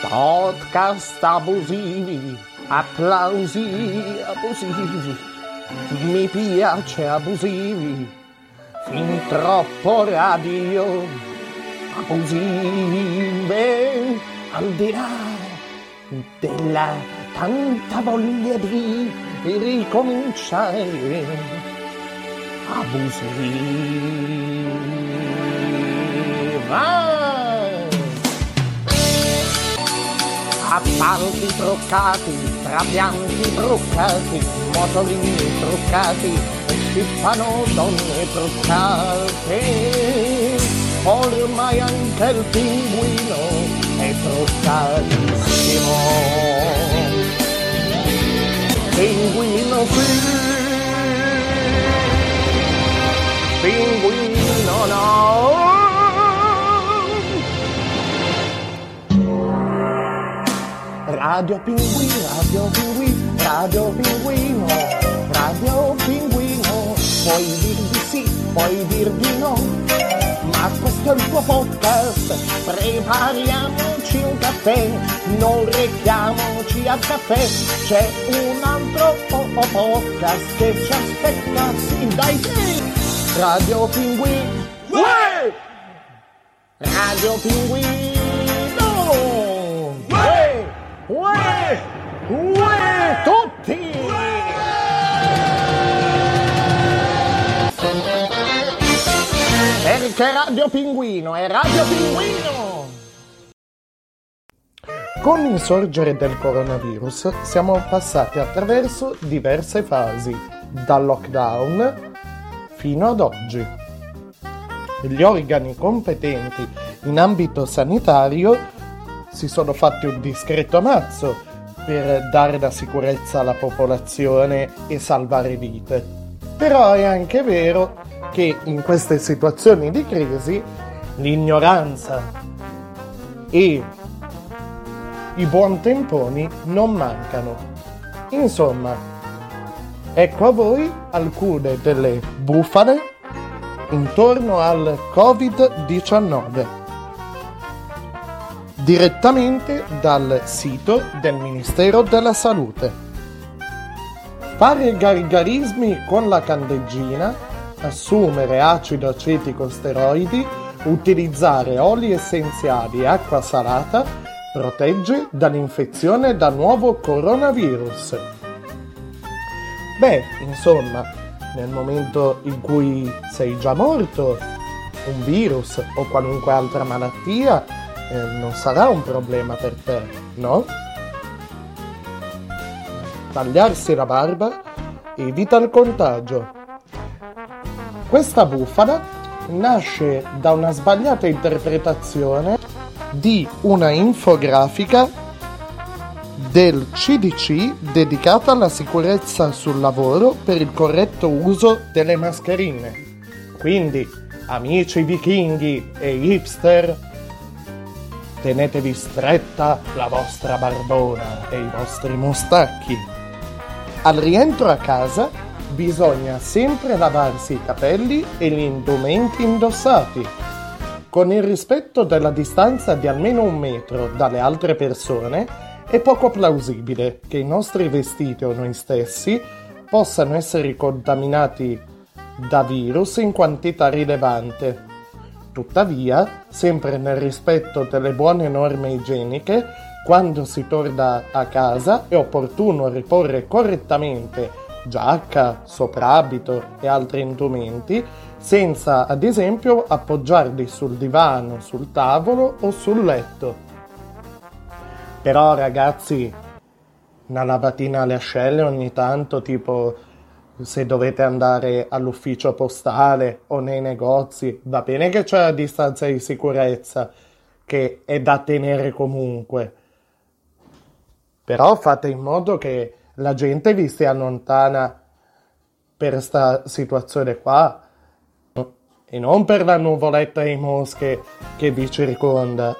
Podcast abusivi, applausi abusivi, mi piace abusivi, fin troppo radio, abusive, al di là della tanta voglia di ricominciare, abusiva. Appalti truccati, trapianti truccati, motorini truccati, scippano donne truccate. Ormai anche il pinguino è truccatissimo. Pinguino sì, Radio Pinguino, Radio Pinguino, Radio Pinguino, Radio Pinguino, puoi dir di sì, puoi dir di no, ma questo è il tuo podcast, prepariamoci un caffè, non rechiamoci al caffè, c'è un altro oh, oh, podcast che ci aspetta, sì dai sì, Radio Pinguino! Radio Pinguino, Uè! Uè! Tutti! Perché Radio Pinguino è Radio Pinguino! Con il sorgere del coronavirus siamo passati attraverso diverse fasi, dal lockdown fino ad oggi. Gli organi competenti in ambito sanitario si sono fatti un discreto mazzo per dare la sicurezza alla popolazione e salvare vite. Però è anche vero che in queste situazioni di crisi l'ignoranza e i buontemponi non mancano. Insomma, ecco a voi alcune delle bufale intorno al Covid-19 direttamente dal sito del Ministero della Salute. Fare gargarismi con la candeggina, assumere acido acetico steroidi, utilizzare oli essenziali e acqua salata protegge dall'infezione da nuovo coronavirus. Beh, insomma, nel momento in cui sei già morto, un virus o qualunque altra malattia eh, non sarà un problema per te, no? Tagliarsi la barba evita il contagio. Questa bufala nasce da una sbagliata interpretazione di una infografica del CDC dedicata alla sicurezza sul lavoro per il corretto uso delle mascherine. Quindi, amici vichinghi e hipster, tenetevi stretta la vostra barbona e i vostri mostacchi. Al rientro a casa bisogna sempre lavarsi i capelli e gli indumenti indossati, con il rispetto della distanza di almeno un metro dalle altre persone. È poco plausibile che i nostri vestiti o noi stessi possano essere contaminati da virus in quantità rilevante. Tuttavia, sempre nel rispetto delle buone norme igieniche, quando si torna a casa è opportuno riporre correttamente giacca, soprabito e altri indumenti senza ad esempio appoggiarli sul divano, sul tavolo o sul letto. Però ragazzi, una lavatina alle ascelle ogni tanto, tipo se dovete andare all'ufficio postale o nei negozi, va bene che c'è la distanza di sicurezza, che è da tenere comunque. Però fate in modo che la gente vi stia lontana per questa situazione qua e non per la nuvoletta di mosche che vi circonda.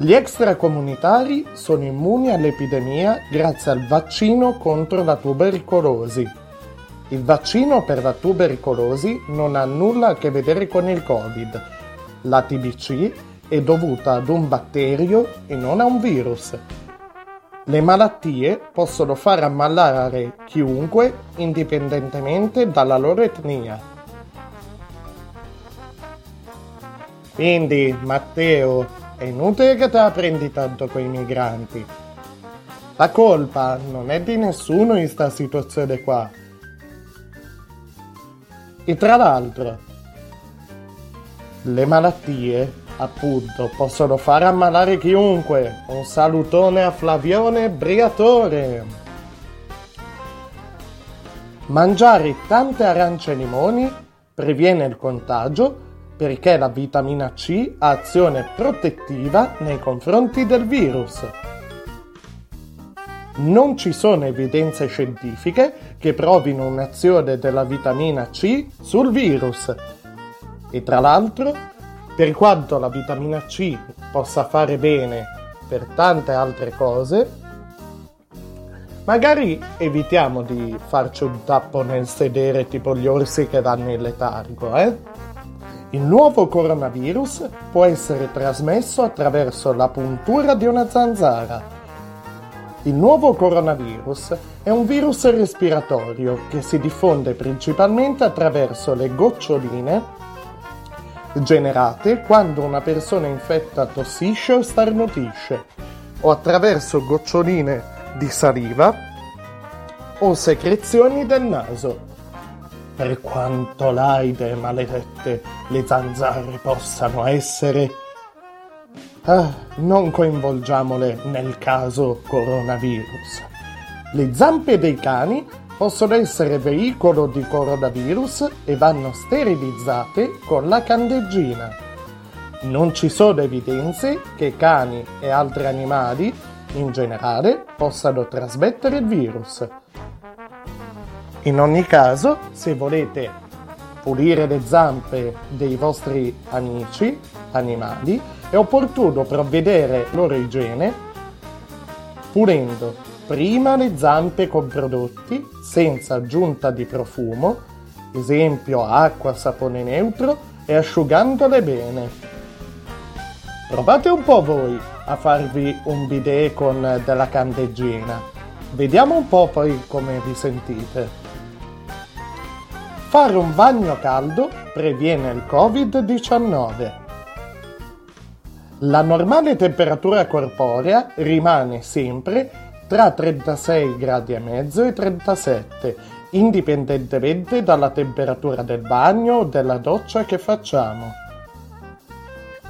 Gli extracomunitari sono immuni all'epidemia grazie al vaccino contro la tubercolosi. Il vaccino per la tubercolosi non ha nulla a che vedere con il Covid. La TBC è dovuta ad un batterio e non a un virus. Le malattie possono far ammalare chiunque indipendentemente dalla loro etnia. Quindi, Matteo, è inutile che te la prendi tanto con i migranti. La colpa non è di nessuno in questa situazione qua. E tra l'altro, le malattie appunto, possono far ammalare chiunque. Un salutone a Flavione Briatore. Mangiare tante arance e limoni previene il contagio perché la vitamina C ha azione protettiva nei confronti del virus. Non ci sono evidenze scientifiche che provino un'azione della vitamina C sul virus. E tra l'altro per quanto la vitamina C possa fare bene per tante altre cose, magari evitiamo di farci un tappo nel sedere tipo gli orsi che danno il letargo, eh? Il nuovo coronavirus può essere trasmesso attraverso la puntura di una zanzara. Il nuovo coronavirus è un virus respiratorio che si diffonde principalmente attraverso le goccioline generate quando una persona infetta tossisce o starnutisce, o attraverso goccioline di saliva o secrezioni del naso. Per quanto laide e maledette le zanzare possano essere, ah, non coinvolgiamole nel caso coronavirus. Le zampe dei cani possono essere veicolo di coronavirus e vanno sterilizzate con la candeggina. Non ci sono evidenze che cani e altri animali, in generale, possano trasmettere il virus. In ogni caso, se volete pulire le zampe dei vostri amici animali, è opportuno provvedere loro igiene pulendo prima le zampe con prodotti senza aggiunta di profumo, esempio acqua, sapone neutro, e asciugandole bene. Provate un po' voi a farvi un bidet con della candeggina. Vediamo un po' poi come vi sentite. Fare un bagno caldo previene il Covid-19. La normale temperatura corporea rimane sempre tra 36 gradi e mezzo e 37, indipendentemente dalla temperatura del bagno o della doccia che facciamo.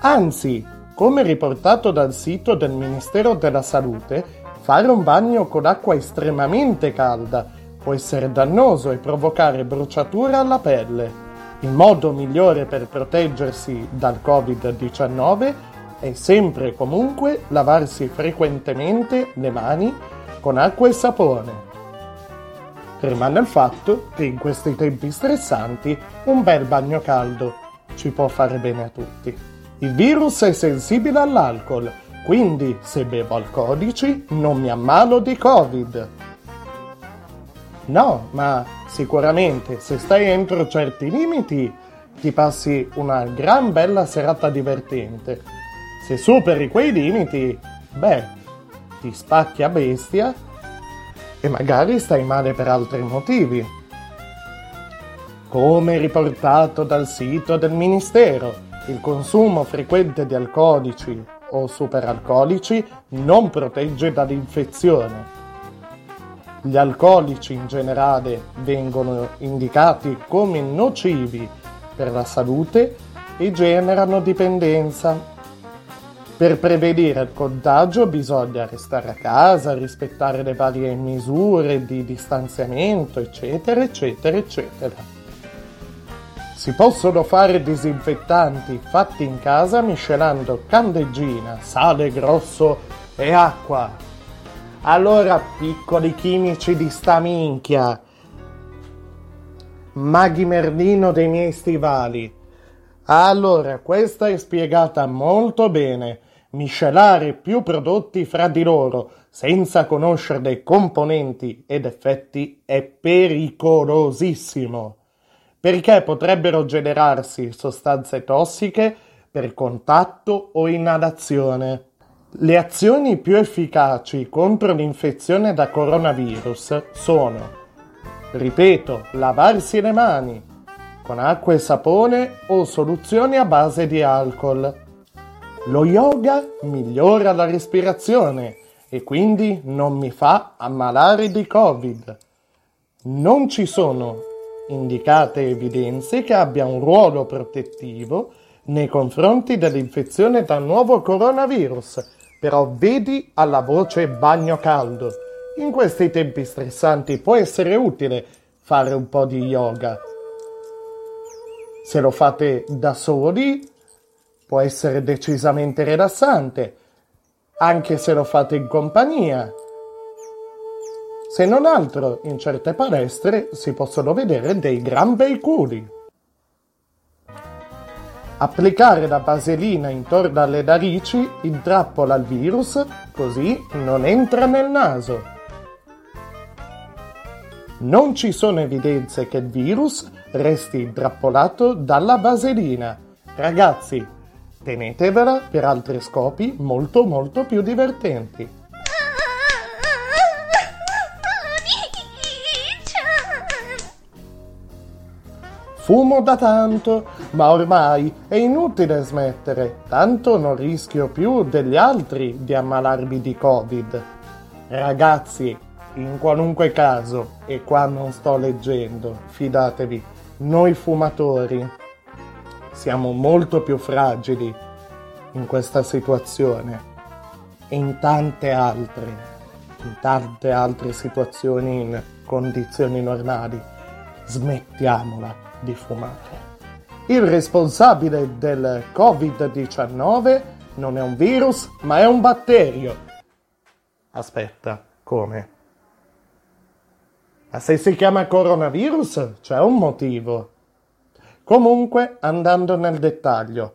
Anzi, come riportato dal sito del Ministero della Salute, fare un bagno con acqua estremamente calda può essere dannoso e provocare bruciature alla pelle. Il modo migliore per proteggersi dal Covid-19 è sempre e comunque lavarsi frequentemente le mani con acqua e sapone. Rimane il fatto che in questi tempi stressanti un bel bagno caldo ci può fare bene a tutti. Il virus è sensibile all'alcol, quindi se bevo alcolici non mi ammalo di Covid. No, ma sicuramente se stai entro certi limiti ti passi una gran bella serata divertente se superi quei limiti, beh, ti spacchi a bestia e magari stai male per altri motivi. Come riportato dal sito del Ministero, il consumo frequente di alcolici o superalcolici non protegge dall'infezione. Gli alcolici in generale vengono indicati come nocivi per la salute e generano dipendenza per prevenire il contagio bisogna restare a casa, rispettare le varie misure di distanziamento, eccetera, eccetera, eccetera. Si possono fare disinfettanti fatti in casa miscelando candeggina, sale grosso e acqua. Allora, piccoli chimici di sta minchia, maghi Merlino dei miei stivali. Allora, questa è spiegata molto bene miscelare più prodotti fra di loro senza conoscerne componenti ed effetti è pericolosissimo, perché potrebbero generarsi sostanze tossiche per contatto o inalazione. Le azioni più efficaci contro l'infezione da coronavirus sono, ripeto, lavarsi le mani con acqua e sapone o soluzioni a base di alcol. Lo yoga migliora la respirazione e quindi non mi fa ammalare di Covid. Non ci sono indicate evidenze che abbia un ruolo protettivo nei confronti dell'infezione da nuovo coronavirus, però vedi alla voce bagno caldo. In questi tempi stressanti può essere utile fare un po' di yoga. Se lo fate da soli può essere decisamente rilassante, anche se lo fate in compagnia. Se non altro, in certe palestre si possono vedere dei gran bei culi. Applicare la vaselina intorno alle narici intrappola il virus, così non entra nel naso. Non ci sono evidenze che il virus resti intrappolato dalla vaselina. Ragazzi, tenetevela per altri scopi molto molto più divertenti. Fumo da tanto, ma ormai è inutile smettere, tanto non rischio più degli altri di ammalarmi di Covid. Ragazzi, in qualunque caso, e qua non sto leggendo, fidatevi, noi fumatori siamo molto più fragili in questa situazione e in tante altre, in tante altre situazioni in condizioni normali. Smettiamola di fumare. Il responsabile del Covid-19 non è un virus, ma è un batterio. Aspetta, come? Ma se si chiama coronavirus c'è un motivo. Comunque, andando nel dettaglio,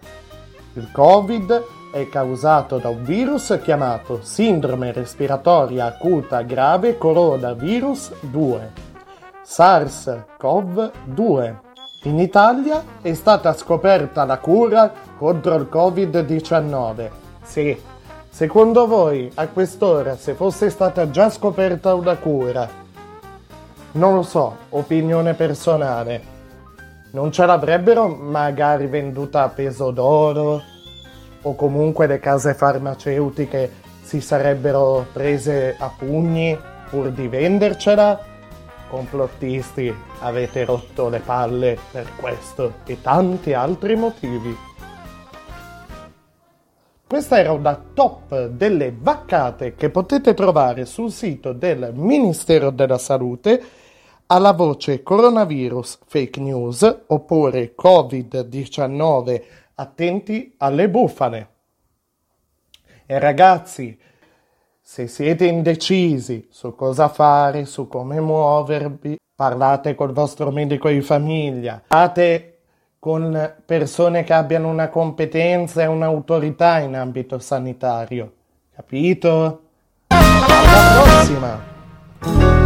il Covid è causato da un virus chiamato sindrome respiratoria acuta grave coronavirus 2, SARS-CoV-2 in Italia è stata scoperta la cura contro il Covid-19. Sì, secondo voi a quest'ora se fosse stata già scoperta una cura, non lo so, opinione personale, non ce l'avrebbero magari venduta a peso d'oro o comunque le case farmaceutiche si sarebbero prese a pugni pur di vendercela? Complottisti, avete rotto le palle per questo e tanti altri motivi. Questa era una top delle vaccate che potete trovare sul sito del Ministero della Salute alla voce coronavirus fake news oppure covid-19 attenti alle bufale. E ragazzi, se siete indecisi su cosa fare, su come muovervi, parlate col vostro medico di famiglia, parlate con persone che abbiano una competenza e un'autorità in ambito sanitario. Capito? Alla prossima!